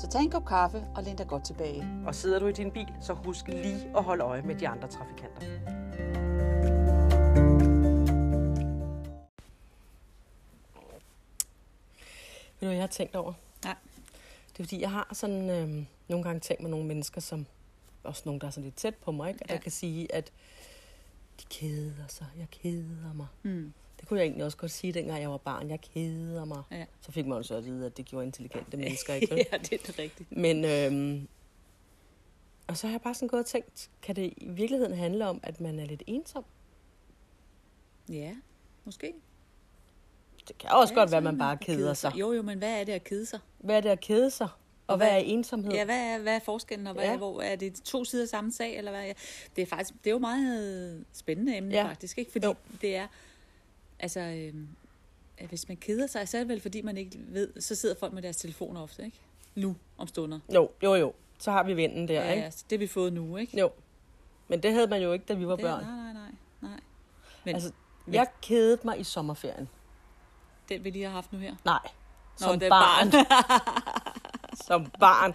Så tag en kop kaffe og læn dig godt tilbage. Og sidder du i din bil, så husk lige at holde øje med de andre trafikanter. Ved du, hvad jeg har tænkt over? Nej. Det er fordi, jeg har sådan øh, nogle gange tænkt med nogle mennesker, som også nogle, der er sådan lidt tæt på mig, ikke? Og Ja. der kan sige, at de keder sig. Jeg keder mig. Hmm. Det kunne jeg egentlig også godt sige, dengang jeg var barn. Jeg keder mig. Ja. Så fik man også at vide, at det gjorde intelligente mennesker, ikke? ja, det er det rigtigt. Men, øhm, og så har jeg bare sådan gået og tænkt, kan det i virkeligheden handle om, at man er lidt ensom? Ja, måske. Det kan også Ja, godt være, at så man bare keder sig. Jo, jo, men hvad er det at kede sig? Hvad er det at kede sig? Og, Og hvad hvad- er ensomhed? Ja, hvad er, hvad er forskellen, og hvad, Ja. ja. hvor er det to sider af samme sag, eller hvad? er- Det er faktisk, det er jo meget spændende emne Ja. faktisk, ikke? Fordi Jo. jo. det er, altså, at hvis man keder sig, så er det vel fordi, man ikke ved, så sidder folk med deres telefoner ofte, ikke? Nu, om stunder. Jo, jo, jo. Så har vi vinden der, Ja, ikke? ja, det har vi fået nu, ikke? Jo. Men det havde man jo ikke, da vi var Det, børn. nej, nej, nej, nej. Men Altså, men- Jeg kedede mig i sommerferien. den vi lige har haft nu her. Nej, Nå, som det er barn. som barn,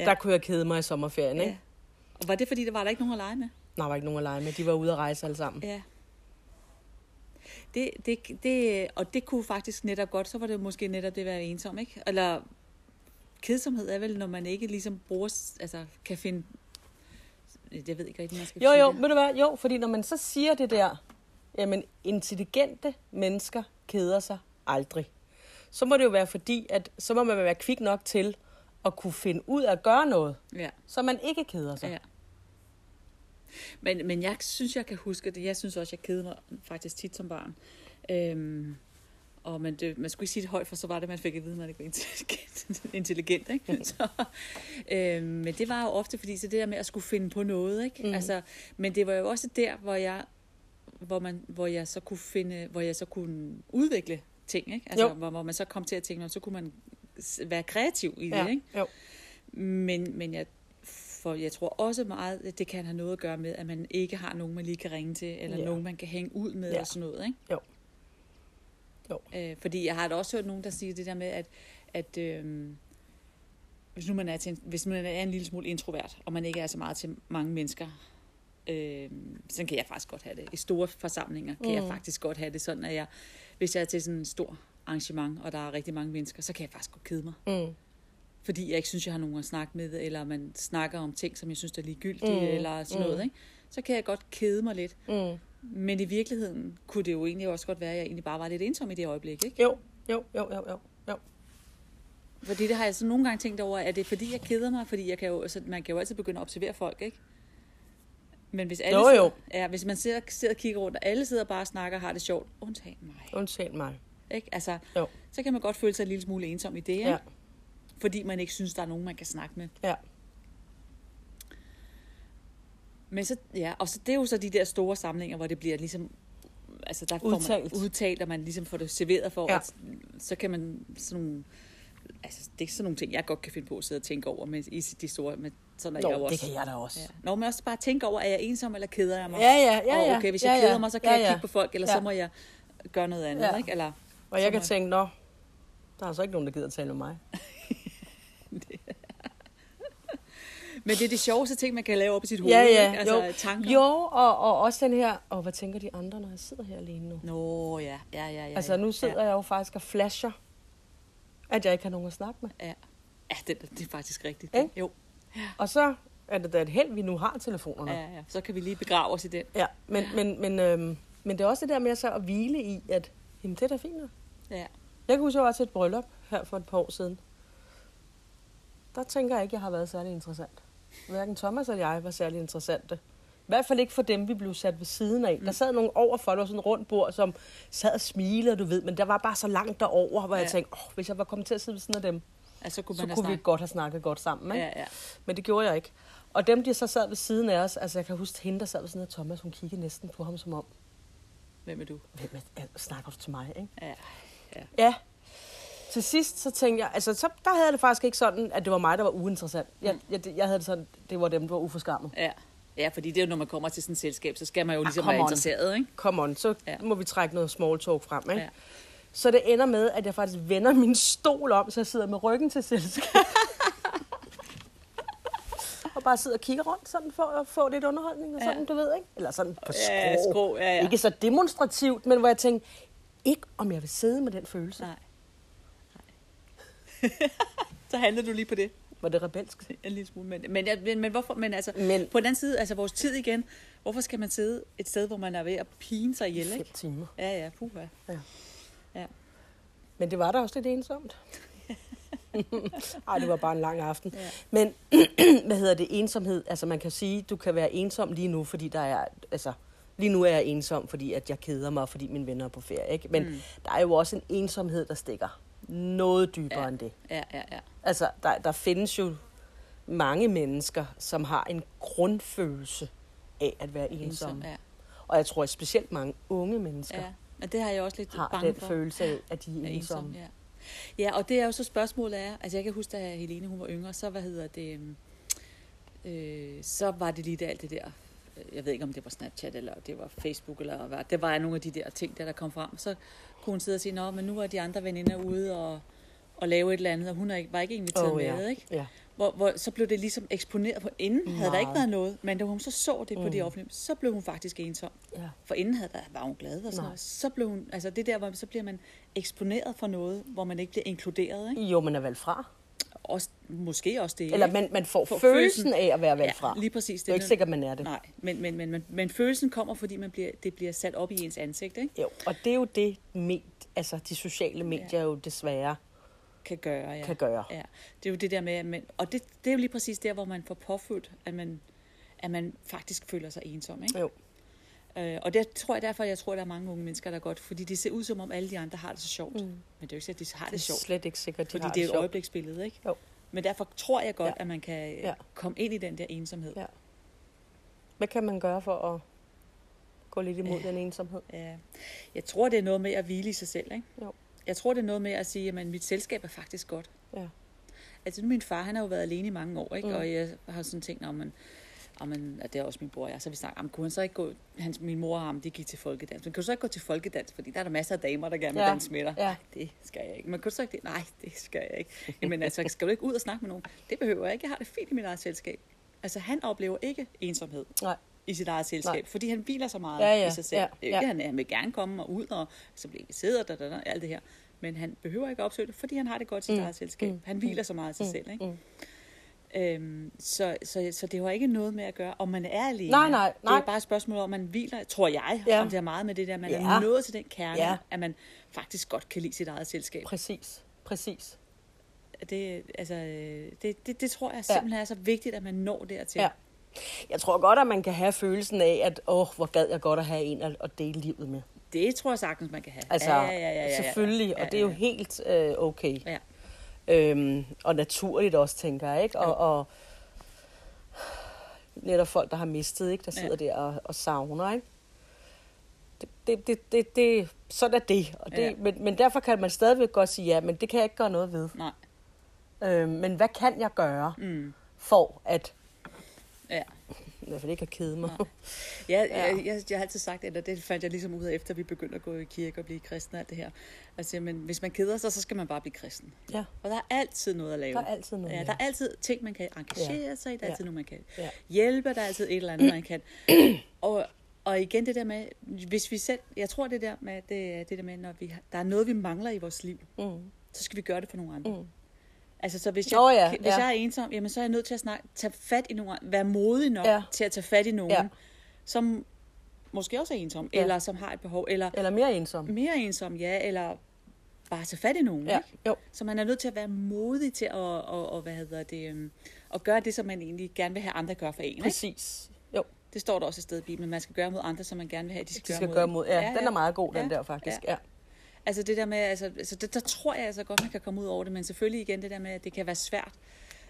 Ja. der kunne jeg kede mig i sommerferien, ikke? Ja. Og var det fordi, der var der ikke nogen at lege med? Nej, der var ikke nogen at lege med. De var ude at rejse alle sammen. Ja. Det, det, det, og det kunne faktisk netop godt, så var det måske netop det at være ensom, ikke? Eller kedsomhed er vel, når man ikke ligesom bruger, altså kan finde, jeg ved ikke rigtig, man skal Jo, jo, ved du hvad? Jo, fordi når man så siger det der, jamen intelligente mennesker keder sig aldrig. Så må det jo være fordi, at så må man være kvik nok til at kunne finde ud af at gøre noget, Ja, så man ikke keder sig. ja. Men, men jeg synes, jeg kan huske det. Jeg synes også, jeg kedede mig faktisk tit som barn. Øhm, og man, det, man skulle ikke sige det højt, for så var det, man fik at vide, at man ikke var intelligent. intelligent ikke? Så, øhm, men det var jo ofte, fordi så det der med at skulle finde på noget. Ikke? Mm. Altså, men det var jo også der, hvor jeg, hvor, man, hvor jeg så kunne finde, hvor jeg så kunne udvikle ting. Ikke? Altså, Jo. hvor, hvor man så kom til at tænke, "Nå, så kunne man være kreativ i det. Ja, Ikke? jo. Men, men jeg, for jeg tror også meget, at det kan have noget at gøre med, at man ikke har nogen, man lige kan ringe til, eller Ja. nogen, man kan hænge ud med Ja. og sådan noget. Ikke? Jo. Jo. Øh, fordi jeg har da også hørt nogen, der siger det der med, at, at øh, hvis, nu man er til en, hvis man er en lille smule introvert, og man ikke er så meget til mange mennesker, øh, så kan jeg faktisk godt have det. I store forsamlinger kan mm. jeg faktisk godt have det sådan, at jeg, hvis jeg er til sådan en stor arrangement, og der er rigtig mange mennesker, så kan jeg faktisk godt kede mig Mm. Fordi jeg ikke synes, jeg har nogen at snakke med, eller man snakker om ting, som jeg synes er ligegyldige, Mm, eller sådan mm. noget, ikke? så kan jeg godt kede mig lidt. Mm. Men i virkeligheden kunne det jo egentlig også godt være, at jeg egentlig bare var lidt ensom i det øjeblik. Ikke? Jo, jo, jo, jo, jo. jo. Fordi det har jeg så nogle gange tænkt over, at det er fordi, jeg keder mig, fordi jeg kan jo, altså, man kan jo altid begynde at observere folk, ikke? Men hvis alle Jo, jo. Sidder, ja, hvis man sidder, sidder og kigger rundt, og alle sidder bare og snakker og har det sjovt, undtagen mig. Undtagen mig. Ikke? Altså, Jo. så kan man godt føle sig en lille smule ensom i det, ikke? Ja. Fordi man ikke synes, der er nogen, man kan snakke med. Ja. Men så, ja, og så, det er jo så de der store samlinger, hvor det bliver ligesom, altså der får Udtalt. man udtalt, og man ligesom får det serveret for, Ja. at, så kan man sådan nogle, altså det er sådan nogle ting, jeg godt kan finde på at sidde og tænke over med i de store, men sådan er jeg jo Jo, også. det kan jeg da også. Ja. Nå, men også bare tænke over, er jeg ensom, eller keder jeg mig? Ja, ja, ja, og okay, hvis ja, jeg ja. keder mig, så kan ja, jeg ja. kigge på folk, eller Ja. så må jeg gøre noget andet, Ja. ikke? Eller, Og jeg kan må- tænke, nå, der er altså ikke nogen, der gider tale med mig. men det er det sjoveste ting, man kan lave op i sit hoved, Ja, ja, ikke? Altså jo. tanker. Jo, og, og også den her, og hvad tænker de andre, når jeg sidder her alene nu? Nå, ja, ja, ja, ja. Altså, ja. nu sidder ja. jeg jo faktisk og flasher, at jeg ikke har nogen at snakke med. Ja, ja det, det er faktisk rigtigt. Ikke? Jo. Og så er det da et held, vi nu har telefonerne. Ja, ja, så kan vi lige begrave os i den. Ja, men, men, men, øhm, men det er også det der med så at hvile i, at jamen, det er da fint. Ja. Jeg kan huske, at jeg var til et bryllup her for et par år siden. Der tænker jeg ikke, at jeg har været særlig interessant. Hverken Thomas eller jeg var særlig interessante. I hvert fald ikke for dem, vi blev sat ved siden af. Der sad nogen over for, der var sådan rundt bord, som sad og smilede, du ved, men der var bare så langt derover, hvor ja. jeg Ja. tænkte, åh, hvis jeg var kommet til at sidde ved siden af dem. Altså, så kunne så man have kunne vi snakket. godt have snakket godt sammen. Ikke? Ja, ja. Men det gjorde jeg ikke. Og dem, de så sad ved siden af os, altså jeg kan huske hende, der sad ved siden af Thomas, hun kiggede næsten på ham som om, Hvem er du? hvem er- snakker du til mig, ikke? Ja. ja. Ja. Til sidst, så tænkte jeg, altså så, der havde jeg det faktisk ikke sådan, at det var mig, der var uinteressant. Jeg, jeg, jeg havde det sådan, det var dem, der var uforskammet. Ja. ja, fordi det er jo, når man kommer til sådan et selskab, så skal man jo ligesom come være on. interesseret, ikke? Come on, så ja. må vi trække noget small talk frem, ikke? Ja. Så det ender med, at jeg faktisk vender min stol om, så jeg sidder med ryggen til selskabet. og bare sidder og kigger rundt, sådan for at få lidt underholdning og sådan, Ja. du ved, ikke? Eller sådan på skrå. Ja, skrå, ja, ja. Ikke så demonstrativt, men hvor jeg tænkte, ikke om jeg vil sidde med den følelse. Nej. Så handler du lige på det. Var det rebelsk? En lille smule. Men, men, men, men hvorfor? Men altså, Men- på den anden side, altså vores tid igen. Hvorfor skal man sidde et sted, hvor man er ved at pine sig ihjel, ikke? timer. Ja, ja, puha. Ja. Ja. Men det var da også lidt ensomt. Ej, det var bare en lang aften. Ja. Men, hvad hedder det, ensomhed? Altså man kan sige, du kan være ensom lige nu, fordi der er, altså, lige nu er jeg ensom, fordi at jeg keder mig, fordi mine venner er på ferie, ikke? Men mm. der er jo også en ensomhed, der stikker noget dybere Ja. end det. Ja, ja, ja. Altså, der, der findes jo mange mennesker, som har en grundfølelse af at være ensom. Ja. Og jeg tror, at specielt mange unge mennesker ja. Men det har jeg også lidt har bange den for. følelse af, at de er er ensomme. ensom. Ja. ja, og det er jo så spørgsmålet er, altså jeg kan huske, da Helene hun var yngre, så hvad hedder det, øhm, øh, så var det lige det, alt det der, jeg ved ikke om det var Snapchat, eller det var Facebook, eller hvad, det var nogle af de der ting, der, der kom frem, så kunne hun sidde og sige, nå, men nu er de andre veninder ude og, og lave et eller andet, og hun er ikke, var ikke inviteret med, ja. ikke? Ja. Hvor, hvor, så blev det ligesom eksponeret på inden, havde der ikke Meget. været noget, men da hun så så det på Mm. de offentlige, så blev hun faktisk ensom. ja. For inden havde der, var hun glad og sådan noget. Så blev hun, altså det der, hvor så bliver man eksponeret for noget, hvor man ikke bliver inkluderet, ikke? Jo, man er valgt fra. Også, måske også det, Eller man, man får Får følelsen følelsen. af at være valgt ja, fra. lige præcis. Det er jo ikke sikkert, man er det. Nej, men, men, men, men, men følelsen kommer, fordi man bliver, det bliver sat op i ens ansigt, ikke? Jo, og det er jo det, med, altså de sociale medier jo desværre Kan gøre, ja. kan gøre. Ja, det er jo det der med, at man, og det, det er jo lige præcis der, hvor man får påfødt, at man, at man faktisk føler sig ensom, ikke? Jo. Øh, og det tror jeg derfor, jeg tror, at der er mange unge mennesker, der er godt, fordi de ser ud som om alle de andre har det så sjovt. Mm. Men det er jo ikke, at de har Det det er sjovt. slet ikke sikkert, de Fordi har det er et øjebliksbillede, ikke? Jo. Men derfor tror jeg godt, Ja. at man kan Ja. ja. komme ind i den der ensomhed. Ja. Hvad kan man gøre for at gå lidt imod Ja. den ensomhed? Ja. Jeg tror, det er noget med at hvile i sig selv, ikke? Jo. Jeg tror, det er noget med at sige, at mit selskab er faktisk godt. Ja. Altså, min far, han har jo været alene i mange år, ikke? Mm. Og jeg har sådan tænkt, om man, at det er også min bror og jeg, så vi snakker, om kunne han så ikke gå, hans, min mor og ham, de gik til folkedans, men kan du så ikke gå til folkedans, fordi der er der masser af damer, der gerne vil Ja. danse med dig. Ja. Nej, det skal jeg ikke. Men kan du så ikke det? Nej, det skal jeg ikke. Jamen altså, skal du ikke ud og snakke med nogen? Det behøver jeg ikke. Jeg har det fint i mit eget selskab. Altså, han oplever ikke ensomhed Nej. i sit eget selskab, Nej. Fordi han hviler så meget Ja, ja, i sig selv. ja, er ja. ikke, han, han vil gerne komme og ud, og så bliver sidder der, der, der, alt det her. Men han behøver ikke opsøge det, fordi han har det godt i sit Mm, eget selskab. mm, Han hviler så meget i sig mm, selv. Ikke? mm. Øhm, så, så, så det har ikke noget med at gøre, om man er alene. Nej, nej, Det nej. er bare et spørgsmål om, man hviler, tror jeg, Ja. ja. om det er meget med det der, man Ja. er nået til den kerne, Ja. ja. at man faktisk godt kan lide sit eget selskab. Præcis. Præcis. Det, altså, øh, det, det, det tror jeg Ja. simpelthen er så vigtigt, at man når dertil. Ja. Jeg tror godt, at man kan have følelsen af, at åh, hvor gad jeg godt at have en at, at dele livet med. Det tror jeg sagtens, man kan have. Altså, ja, ja, ja, ja, ja, selvfølgelig, ja, og det er jo ja. helt øh, okay. Ja. Øhm, og naturligt også, tænker jeg, ikke? Og, Jo. og netop folk, der har mistet, ikke? Der Ja. sidder der og, og savner, ikke? Det, det, det, det, det, sådan er det. Og det Ja. men, men derfor kan man stadigvæk godt sige, ja, men det kan jeg ikke gøre noget ved. Nej. Øhm, men hvad kan jeg gøre Mm. for at, Ja. I hvert fald ikke at kede mig? Ja, Ja. ja. Jeg, jeg, jeg har altid sagt, eller det fandt jeg ligesom ud af, efter vi begyndte at gå i kirke og blive kristne og alt det her. Altså, men hvis man keder sig, så skal man bare blive kristen. Ja, Og der er altid noget at lave. der er altid noget. Ja, der er altid ting, man kan engagere sig i, der er Ja. altid noget, man kan Ja. hjælpe, der er altid et eller andet, man kan. Og, og igen det der med, hvis vi selv, jeg tror det der med, det, det der med, når vi der er noget, vi mangler i vores liv, Mm. så skal vi gøre det for nogle andre. Mm. Altså, så hvis jeg, Nå ja, hvis ja. jeg er ensom, jamen, så er jeg nødt til at snakke, tage fat i nogen, være modig nok Ja. ja. til at tage fat i nogen, Ja. ja. som måske også er ensom, Ja. ja. eller som har et behov, eller Eller mere ensom. mere ensom, ja, eller bare tage fat i nogen. Ja, Ikke? jo. Så man er nødt til at være modig til at, og, og, hvad hedder det, øhm, at gøre det, som man egentlig gerne vil have andre gør for en. Ikke? Præcis. Jo, Det står der også et sted i Bibelen. Man skal gøre mod andre, som man gerne vil have, at de skal, de skal gøre gøre mod mod. en. Ja, den er meget god, den Ja. der faktisk. Ja. Altså det der med, altså, altså det, der tror jeg altså godt, man kan komme ud over det, men selvfølgelig igen det der med, at det kan være svært.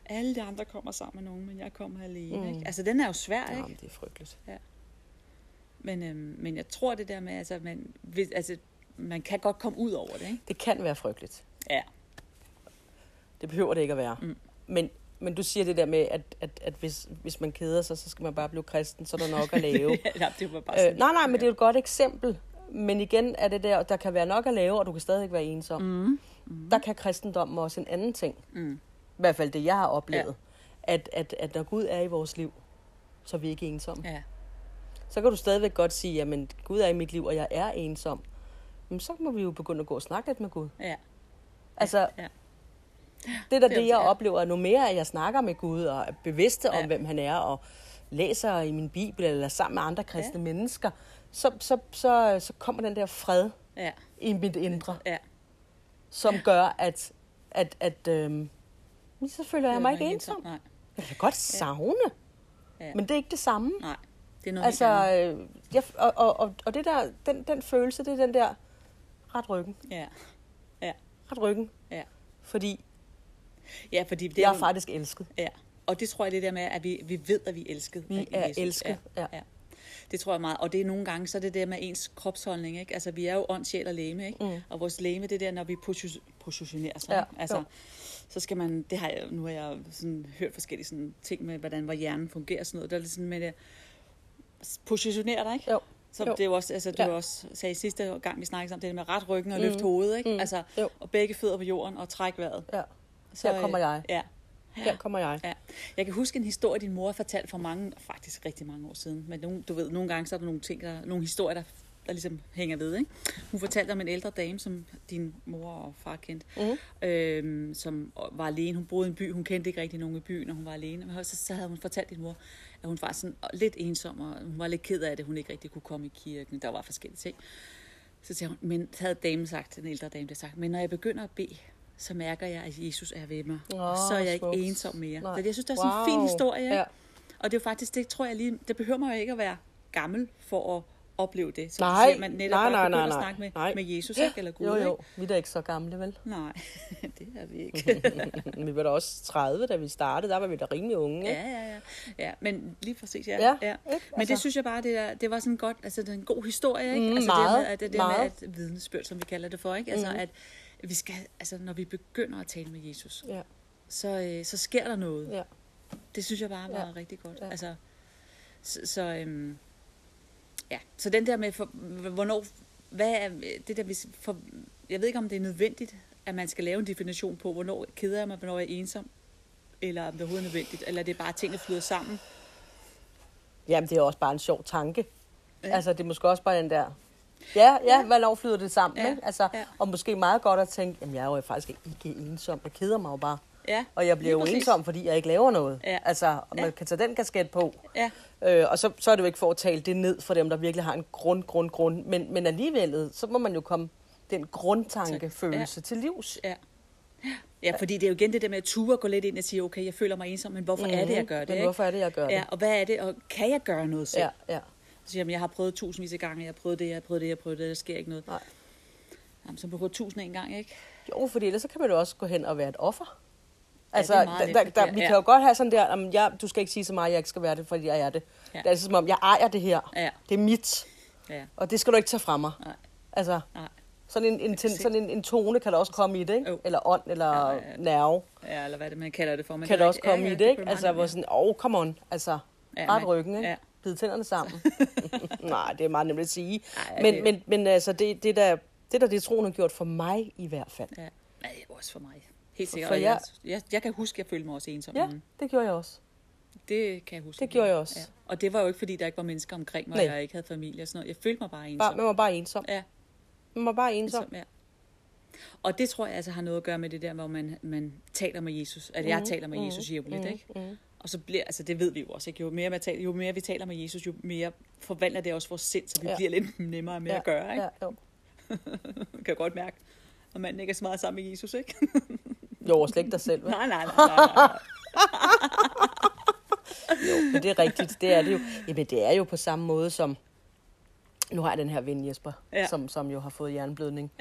Alle de andre kommer sammen med nogen, men jeg kommer alene. Mm. Ikke? Altså den er jo svær, ikke? Jamen, det er frygteligt. Men, øhm, men jeg tror det der med, altså man, hvis, altså, man kan godt komme ud over det, ikke? Det kan være frygteligt. Ja. Det behøver det ikke at være. Mm. Men, men du siger det der med, at, at, at hvis, hvis man keder sig, så skal man bare blive kristen, så er der nok at lave. ja, det var bare sådan. øh, nej, nej, men det er jo et godt eksempel. Men igen er det der, der kan være nok at lave, og du kan stadig være ensom. Mm. Mm. Der kan kristendommen også en anden ting. Mm. I hvert fald det, jeg har oplevet. Ja. At, at, at når Gud er i vores liv, så er vi ikke ensomme. Ja. Så kan du stadigvæk godt sige, jamen Gud er i mit liv, og jeg er ensom. Men så må vi jo begynde at gå og snakke lidt med Gud. Ja. Altså, Ja. det er da Det jeg ja. oplever, at nu mere at jeg snakker med Gud, og er bevidste om, Ja. hvem han er, og læser i min bibel, eller sammen med andre kristne ja. mennesker, så, så, så, så kommer den der fred Ja. i mit indre, Ja. som gør, at, at, at øhm, så føler jeg mig ikke ensom. Nej. Jeg kan godt savne, Ja. men det er ikke det samme. Nej. Det er noget Altså, øh, jeg, og, og, og, og det der, den, den følelse, det er den der, ret ryggen, Ja. ret ryggen, Ja. fordi Ja, fordi det jeg er jo- faktisk elsket. Ja, og det tror jeg det der med, at vi, vi ved, at vi er elsket. Vi er elsket, ja. ja. Det tror jeg meget. Og det er nogle gange, så er det der med ens kropsholdning. Ikke? Altså, vi er jo ånd, sjæl og læme. Ikke? Mm. Og vores læme, det er der, når vi posi- positionerer sig. Ja? Altså, jo. så skal man, det har jeg, nu har jeg sådan hørt forskellige sådan, ting med, hvordan hvor hjernen fungerer og sådan noget. Der er lidt sådan med det, positionere dig, ikke? Jo. Så Jo. det er også, altså, du Ja. også sagde sidste gang, vi snakkede om det med ret ryggen og Mm. løfte hovedet, ikke? Mm. Altså, Jo. og begge fødder på jorden og træk vejret. Ja. Så, Her kommer øh, jeg. Ja, Her kommer jeg. Ja. Jeg kan huske en historie, din mor fortalte for mange, faktisk rigtig mange år siden. Men nogle, du ved, nogle gange så er der nogle ting, der, nogle historier, der, der ligesom hænger ved. Ikke? Hun fortalte om en ældre dame, som din mor og far kendte, Mm. øhm, som var alene. Hun boede i en by, hun kendte ikke rigtig nogen i byen, når hun var alene. Men så, så havde hun fortalt din mor, at hun var sådan lidt ensom, og hun var lidt ked af det, hun ikke rigtig kunne komme i kirken. Der var forskellige ting. Så sagde hun, men havde damen sagt, den ældre dame, der sagt, men når jeg begynder at bede, så mærker jeg, at Jesus er ved mig. Åh, og så er jeg ikke smukt. ensom mere. Nej. Så jeg synes, det er sådan en fin historie. Ikke? Ja. Og det er jo faktisk, det tror jeg lige, det behøver man jo ikke at være gammel for at opleve det. Så Nej, siger, man netop nej, nej, begynder nej, at nej. snakke med, Nej. med Jesus, ikke? eller Gud, Jo, jo. Ikke? Vi er da ikke så gamle, vel? Nej, det er vi ikke. vi var da også 30, da vi startede. Der var vi da rimelig unge, ikke? ja, ja, ja. ja. Men lige præcis, ja. Ja, ja. ikke? Men Altså- det synes jeg bare, det, er, det var sådan godt, altså det er en god historie, ikke? Mm, altså meget, det med, at det, det meget. med at vidnesbyrd, som vi kalder det for, ikke? Altså Mhm. at vi skal, altså når vi begynder at tale med Jesus, Ja. så, øh, så sker der noget. Ja. Det synes jeg bare var Ja. rigtig godt. Ja. Altså, så, så, øhm, ja. så den der med, for, hvornår, hvad er det der, hvis, for, jeg ved ikke, om det er nødvendigt, at man skal lave en definition på, hvornår keder jeg mig, hvornår jeg er ensom, eller om det overhovedet er nødvendigt, eller det er bare, at tingene flyder sammen. Jamen, det er også bare en sjov tanke. Ja. Altså, det er måske også bare den der... Ja, ja, hvornår flyder det sammen, Ja, ikke? Altså, ja. og måske meget godt at tænke, jamen, jeg er jo faktisk ikke ensom. Jeg keder mig jo bare. Ja, Og jeg bliver jo præcis. ensom, fordi jeg ikke laver noget. Ja. Altså, man Ja. kan tage den kasket på. Ja, Øh, og så, så er det jo ikke for at tale det ned for dem, der virkelig har en grund, grund, grund. Men, men alligevel, så må man jo komme den grundtankefølelse ja. til livs. ja. Ja, fordi det er jo igen det der med at ture og gå lidt ind og sige, okay, jeg føler mig ensom, men hvorfor mm-hmm. er det, jeg gør det? Mhm. Men ikke? hvorfor er det, jeg gør det? Ja, og hvad er det, og kan jeg gøre noget selv? ja, ja. Så siger jeg, "Jamen, jeg har prøvet tusindvis af gange, jeg har prøvet det, jeg har prøvet det, jeg har prøvet det, der sker ikke noget. Nej. Jamen, så prøver tusind en gang, ikke? Jo, fordi ellers så kan man jo også gå hen og være et offer. Ja, Altså, det meget der, der, det der, vi ja. kan jo godt have sådan der, jamen, jeg, du skal ikke sige så meget, jeg ikke skal være det, fordi jeg er det. Ja. Det er altså som om, jeg ejer det her. Ja. Det er mit, Ja, og det skal du ikke tage fra mig. nej, Altså, nej. sådan en, en, se. sådan en, en tone kan der også komme i det, ikke? Jo. Eller ånd, eller Ja, ja, ja, ja. nerve, Ja, eller hvad det, man kalder det for. Men kan det også komme ja, i ja, det, ikke? kan Altså, hvor sådan, åh, oh, come on, altså, Ja, ret ryggen, ikke? ja. Bid tænderne sammen. Nej, det er meget nemt at sige. Ej, Men, det- men, men altså, det, det der, det der det troen har gjort for mig i hvert fald. Ja, ja det er også for mig. Helt sikkert. for jeg- jeg, jeg, jeg kan huske, at jeg følte mig også ensom. Ja, Mm. det gjorde jeg også. Det kan jeg huske. Det gjorde jeg også. Ja. Og det var jo ikke, fordi der ikke var mennesker omkring mig, Nej. og jeg ikke havde familie og sådan noget. Jeg følte mig bare ensom. Bare, man var bare ensom. Ja, Man var bare ensom. ensom, ja. Og det tror jeg altså har noget at gøre med det der, hvor man, man taler med Jesus. At jeg Mhm, taler med mhm, Jesus jævnligt, mhm, ikke? mhm. Og så bliver, altså det ved vi jo også, ikke? Jo mere, man taler, jo mere vi taler med Jesus, jo mere forvandler det også vores sind, så vi Ja. bliver lidt nemmere med ja. at gøre, ikke? Ja, jo. Kan jo godt mærke, at manden ikke er så meget sammen med Jesus, ikke? jo, og slet ikke dig selv. vel? nej, nej, nej, nej, nej. Jo, men det er rigtigt. Det er det jo. Jamen, det er jo på samme måde som... Nu har jeg den her ven Jesper, Ja. som, som jo har fået jernblødning.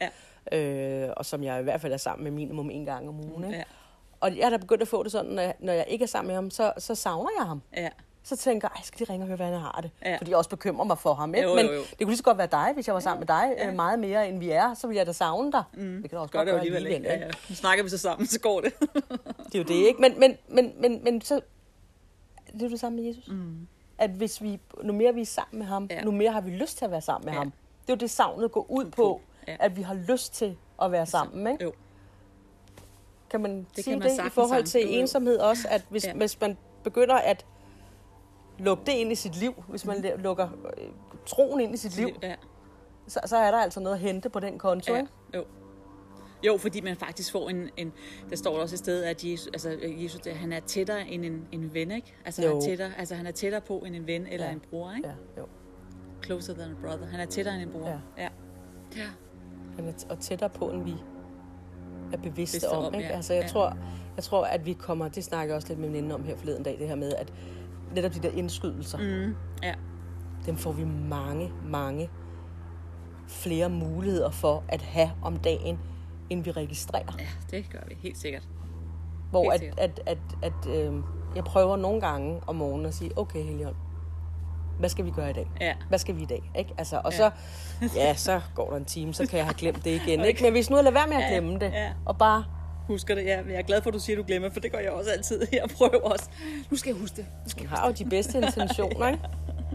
Ja. Øh, og som jeg i hvert fald er sammen med minimum en gang om ugen. Ikke? Ja, Og jeg er da begyndt at få det sådan, når jeg, når jeg ikke er sammen med ham, så, så savner jeg ham. ja, Så tænker jeg, "Ej, skal de ringe og høre, hvordan han har det? Ja. Fordi jeg også bekymrer mig for ham. Ikke? Jo, jo, Men jo. det kunne lige så godt være dig, hvis jeg var sammen med dig Ja. øh, meget mere, end vi er. Så ville jeg da savne dig. Mm. Det kan også gør godt det gøre alligevel ikke. Ja, ja. Nu snakker vi så sammen, så går det. Det er jo det, ikke? Men, men, men, men, men så... Det er jo det samme med Jesus. Mm. At hvis vi, nu mere vi er sammen med ham, Ja. ja. nu mere har vi lyst til at være sammen med Ja. ham. Det er jo det, savnet går ud på. Ja. At vi har lyst til at være sammen, ikke? Jo. Kan man Det sige kan man det i forhold til ensomhed også? At hvis, Ja. hvis man begynder at lukke det ind i sit liv, hvis man mm. lukker øh, troen ind i sit liv, Ja. så, så er der altså noget at hente på den konto, Ja, ikke? jo. Jo, fordi man faktisk får en, en der står der også et sted, at Jesus, altså, Jesus det, han er tættere end en, en ven, ikke? Altså, han er, tættere, altså han er tættere på end en ven eller Ja. en bror, ikke? Ja, jo. Closer than a brother. Han er tættere end en bror. Ja. ja. ja. Han er og tættere på, end vi er bevidste Bevidste om. om, ikke? ja. Altså, jeg, Ja. tror, jeg tror, at vi kommer, det snakker jeg også lidt med veninden om her forleden dag, det her med, at netop de der indskydelser, mm. Ja. dem får vi mange, mange flere muligheder for at have om dagen, end vi registrerer. ja, det gør vi helt sikkert. Hvor Helt at, sikkert. at, at, at øh, jeg prøver nogle gange om morgenen at sige, okay Helion, hvad skal vi gøre i dag? Ja. Hvad skal vi i dag? Ikke? Altså, og Ja. så, ja, så går der en time, så kan jeg have glemt det igen. Ikke? Men hvis nu jeg lader være med at Ja, glemme det, ja. og bare Husker det, ja. Men jeg er glad for, at du siger, at du glemmer, for det gør jeg også altid. Jeg prøver også. Nu skal jeg huske det. Nu skal Jeg har jo de bedste intentioner, ikke?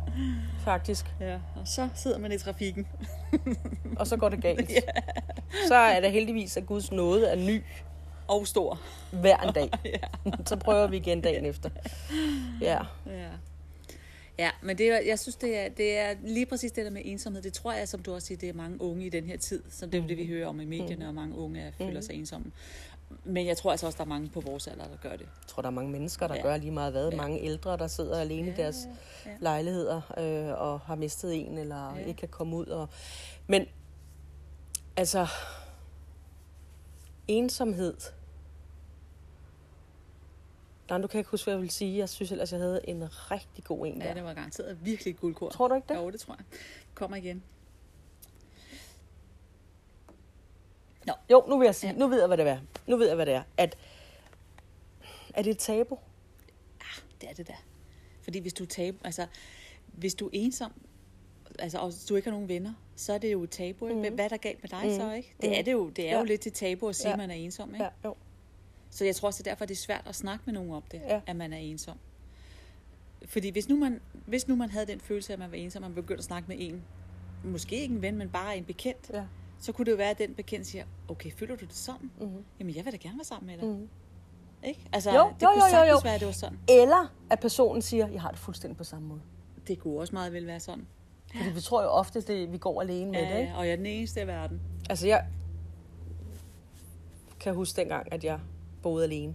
Faktisk. Ja, og så sidder man i trafikken. Og så går det galt. Så er det heldigvis, at Guds nåde er ny Og stor. hver en dag. Så prøver vi igen dagen efter. Ja. Ja. Ja, men det er, jeg synes, det er, det er lige præcis det der med ensomhed. Det tror jeg, som du også siger, det er mange unge i den her tid. Så det er det, vi hører om i medierne, og mange unge er, føler sig ensomme. Men jeg tror altså også, der er mange på vores alder, der gør det. Jeg tror, der er mange mennesker, der Ja. gør lige meget hvad. Ja. Mange ældre, der sidder alene i deres ja. lejligheder øh, og har mistet en, eller Ja. ikke kan komme ud. Og... Men altså, ensomhed. Nej, du kan ikke huske, hvad jeg vil sige. Jeg synes ellers, jeg havde en rigtig god en Ja, der. det var garanteret virkelig et guldkor. Tror du ikke det? Jo, det tror jeg. Kommer igen. Jo, nu vil jeg sige, Ja. nu ved jeg, hvad det er. Nu ved jeg, hvad det er. At, er det et tabu? Det er det der. Fordi hvis du tabu, altså, hvis du er ensom, altså, og du ikke har nogen venner, så er det jo et tabu. Ikke? Mhm. Hvad er der galt med dig Mhm. så, ikke? Det Mhm. er det jo, det er jo Ja. lidt et tabu at sige, Ja. man er ensom, ikke? Ja, jo. Så jeg tror også, det er derfor, det er svært at snakke med nogen om det, Ja. at man er ensom. Fordi hvis nu, man, hvis nu man havde den følelse af, at man var ensom, og man begyndte at snakke med en, måske ikke en ven, men bare en bekendt, Ja. så kunne det jo være, at den bekendt siger, okay, føler du det sådan? Mm-hmm. Jamen, jeg vil da gerne være sammen med dig. Mm. Ikke? Altså, Jo, det jo, kunne jo, jo, sagtens jo. være, at det var sådan. Eller at personen siger, jeg har det fuldstændig på samme måde. Det kunne også meget vel være sådan. Fordi vi tror jo ofte, det, vi går alene med Ja, det. Ikke? og jeg er den eneste i verden. Altså, jeg kan huske dengang, at jeg boede alene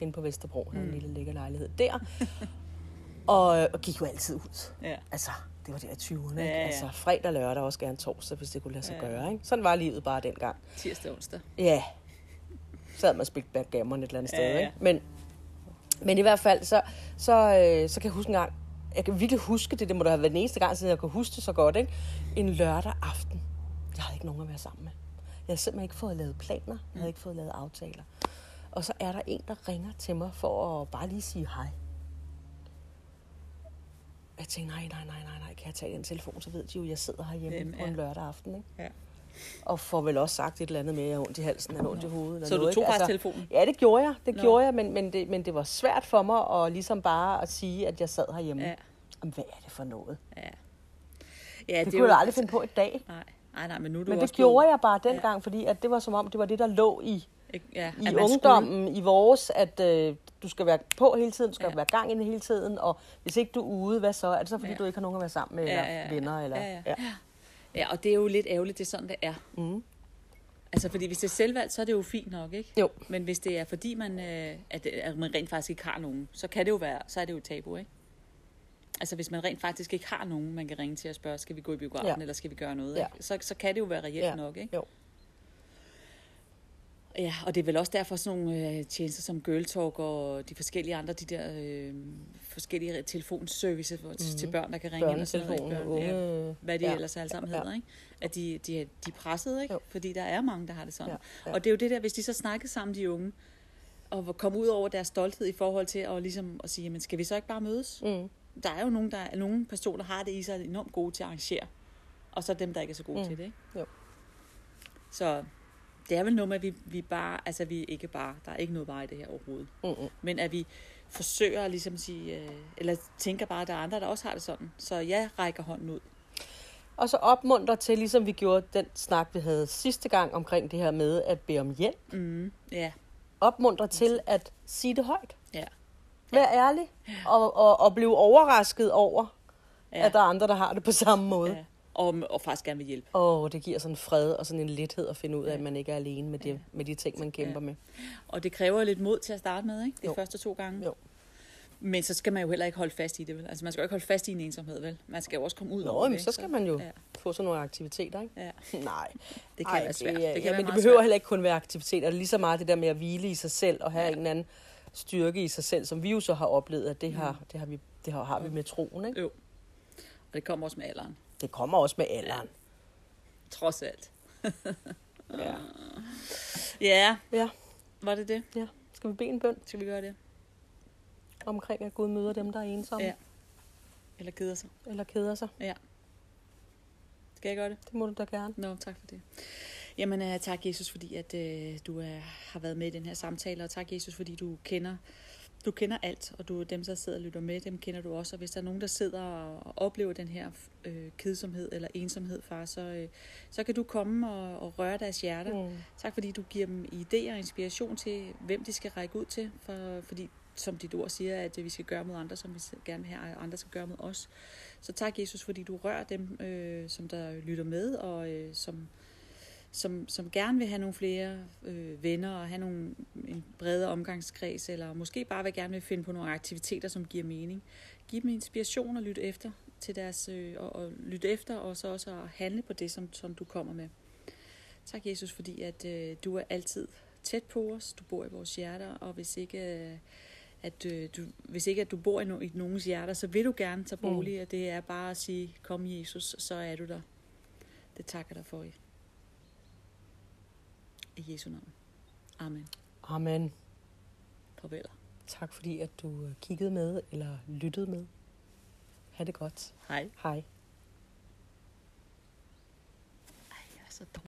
inde på Vesterbro. Havde en lille lækker lejlighed der. og, og gik jo altid ud. Ja. Altså, det var der i 20'erne. Ja, ja. Altså, fredag, lørdag og også gerne torsdag, hvis det kunne lade sig Ja. gøre. Ikke? Sådan var livet bare dengang. Tirsdag og onsdag. Ja. Så havde man spillet backgammon et eller andet Ja, sted. ja. Ikke? Men, men i hvert fald, så, så, øh, så kan jeg huske en gang, jeg kan virkelig huske det, det må da have været den eneste gang, siden jeg kunne huske det så godt, ikke? En lørdag aften. Jeg havde ikke nogen at være sammen med. Jeg havde simpelthen ikke fået lavet planer. Jeg Mm. havde ikke fået lavet aftaler. Og så er der en, der ringer til mig for at bare lige sige hej. Jeg tænkte, nej, nej, nej, nej, nej, kan jeg tage den telefon, så ved de jo, at jeg sidder herhjemme på en lørdag aften. Ikke? Ja. Og får vel også sagt et eller andet med, at jeg har ondt i halsen, eller ondt i hovedet. Eller Så du noget, tog ikke? bare telefonen? Ja, det gjorde jeg. Det Nå. gjorde jeg, men, men, det, men det var svært for mig at ligesom bare at sige, at jeg sad herhjemme. Ja. Jamen, hvad er det for noget? Ja. Ja, Det, det kunne jeg aldrig finde på i dag. Nej, nej, nej, men nu er du Men det gjorde jeg bare Ja. dengang, fordi at det var som om, det var det, der lå i? Ja, i ungdommen, i vores, at øh, du skal være på hele tiden, du skal Ja. ja. være gang i det hele tiden, og hvis ikke du er ude, hvad så? Er det så, fordi Ja. du ikke har nogen at være sammen med, Ja, eller ja, ja. venner? Eller, Ja, ja. Ja, og det er jo lidt ærgerligt, det er sådan, det er. Mm. Altså, fordi hvis det er selvvalgt, så er det jo fint nok, ikke? Jo. Men hvis det er fordi, man, øh, at, at man rent faktisk ikke har nogen, så kan det jo være, så er det jo tabu, ikke? Altså, hvis man rent faktisk ikke har nogen, man kan ringe til og spørge, skal vi gå i biografen, Ja. eller skal vi gøre noget, Ja. ikke? Så, så kan det jo være reelt Ja. nok, ikke? Jo. Ja, og det er vel også derfor sådan nogle øh, tjenester som Girl Talk og de forskellige andre, de der øh, forskellige telefonservices mm-hmm. til børn, der kan ringe ind og sådan noget. Børn, ja, hvad de Ja. ellers alle sammen Ja. hedder, ikke? At de, de, de er presset, ikke? Jo. Fordi der er mange, der har det sådan. Ja, ja. Og det er jo det der, hvis de så snakkede sammen, de unge, og komme ud over deres stolthed i forhold til at, ligesom, at sige, jamen skal vi så ikke bare mødes? Mm. Der er jo nogen, der, nogle personer, der har det i sig enormt gode til at arrangere, og så dem, der ikke er så gode Mm. til det, ikke? Jo. Så det er vel noget med, at vi, vi bare, altså vi ikke bare, der er ikke noget bare i det her overhovedet. Mm-mm. Men at vi forsøger at ligesom sige, øh, eller tænker bare, at der er andre, der også har det sådan. Så jeg rækker hånden ud. Og så opmuntre til, ligesom vi gjorde den snak, vi havde sidste gang omkring det her med at bede om hjælp. Mm, ja, Opmuntre til at sige det højt. ja, Vær ærlig. Og, og, og blive overrasket over, ja. at der er andre, der har det på samme måde. ja. Og, og faktisk gerne vil hjælpe. Og det giver sådan fred og sådan en lethed at finde ud af, Ja. at man ikke er alene med, det, med de ting, man kæmper Ja. med. Og det kræver lidt mod til at starte med, ikke? De Jo. første to gange. Jo. Men så skal man jo heller ikke holde fast i det, vel? Altså man skal jo ikke holde fast i en ensomhed, vel? Man skal jo også komme ud Nå, over jamen, det. så skal man jo Ja, få sådan nogle aktiviteter, ikke? ja. Nej. Det kan Ej, være svært. Det, Det, kan ja, være men det behøver svært. heller ikke kun være aktiviteter. Det er lige så meget det der med at hvile i sig selv og have Ja. ja. en anden styrke i sig selv, som vi jo så har oplevet, at det, Mm. har, det, har, vi, det har, har vi med troen. Ikke? Og det kommer også med alderen. Det kommer også med alderen. Trods alt. Ja. Ja, ja. var det det? ja. Skal vi bede en bøn Skal vi gøre det? omkring, at Gud møder dem, der er ensomme Ja. Eller keder sig? eller keder sig? Skal jeg gøre det? Det må du da gerne. Nå, tak for det. Jamen, uh, tak Jesus, fordi at uh, du uh, har været med i den her samtale, og tak Jesus, fordi du kender, du kender alt, og du dem, der sidder og lytter med, dem kender du også. Og hvis der er nogen, der sidder og oplever den her øh, kedsomhed eller ensomhed, far, så, øh, så kan du komme og, og røre deres hjerter. Mm. Tak fordi du giver dem idéer og inspiration til, hvem de skal række ud til, for, fordi som dit ord siger, at vi skal gøre mod andre, som vi gerne vil have, og andre skal gøre mod os. Så tak, Jesus, fordi du rører dem, øh, som der lytter med, og øh, som, som, som gerne vil have nogle flere øh, venner, og have nogle, en bredere omgangskreds, eller måske bare vil gerne vil finde på nogle aktiviteter, som giver mening. Giv dem inspiration og lytte efter til deres, øh, og, og lytte efter, og så også at handle på det, som, som du kommer med. Tak, Jesus, fordi at øh, du er altid tæt på os, du bor i vores hjerter, og hvis ikke... Øh, at øh, du, hvis ikke at du bor i, no, i nogens hjerter, så vil du gerne tage bolig, mm. og det er bare at sige, kom Jesus, så er du der. Det takker dig for i. I Jesu navn. Amen. Amen. Farvel. Tak fordi, at du øh, kiggede med eller lyttede med. Ha' det godt. Hej. Hej. Ej, jeg er så dårlig.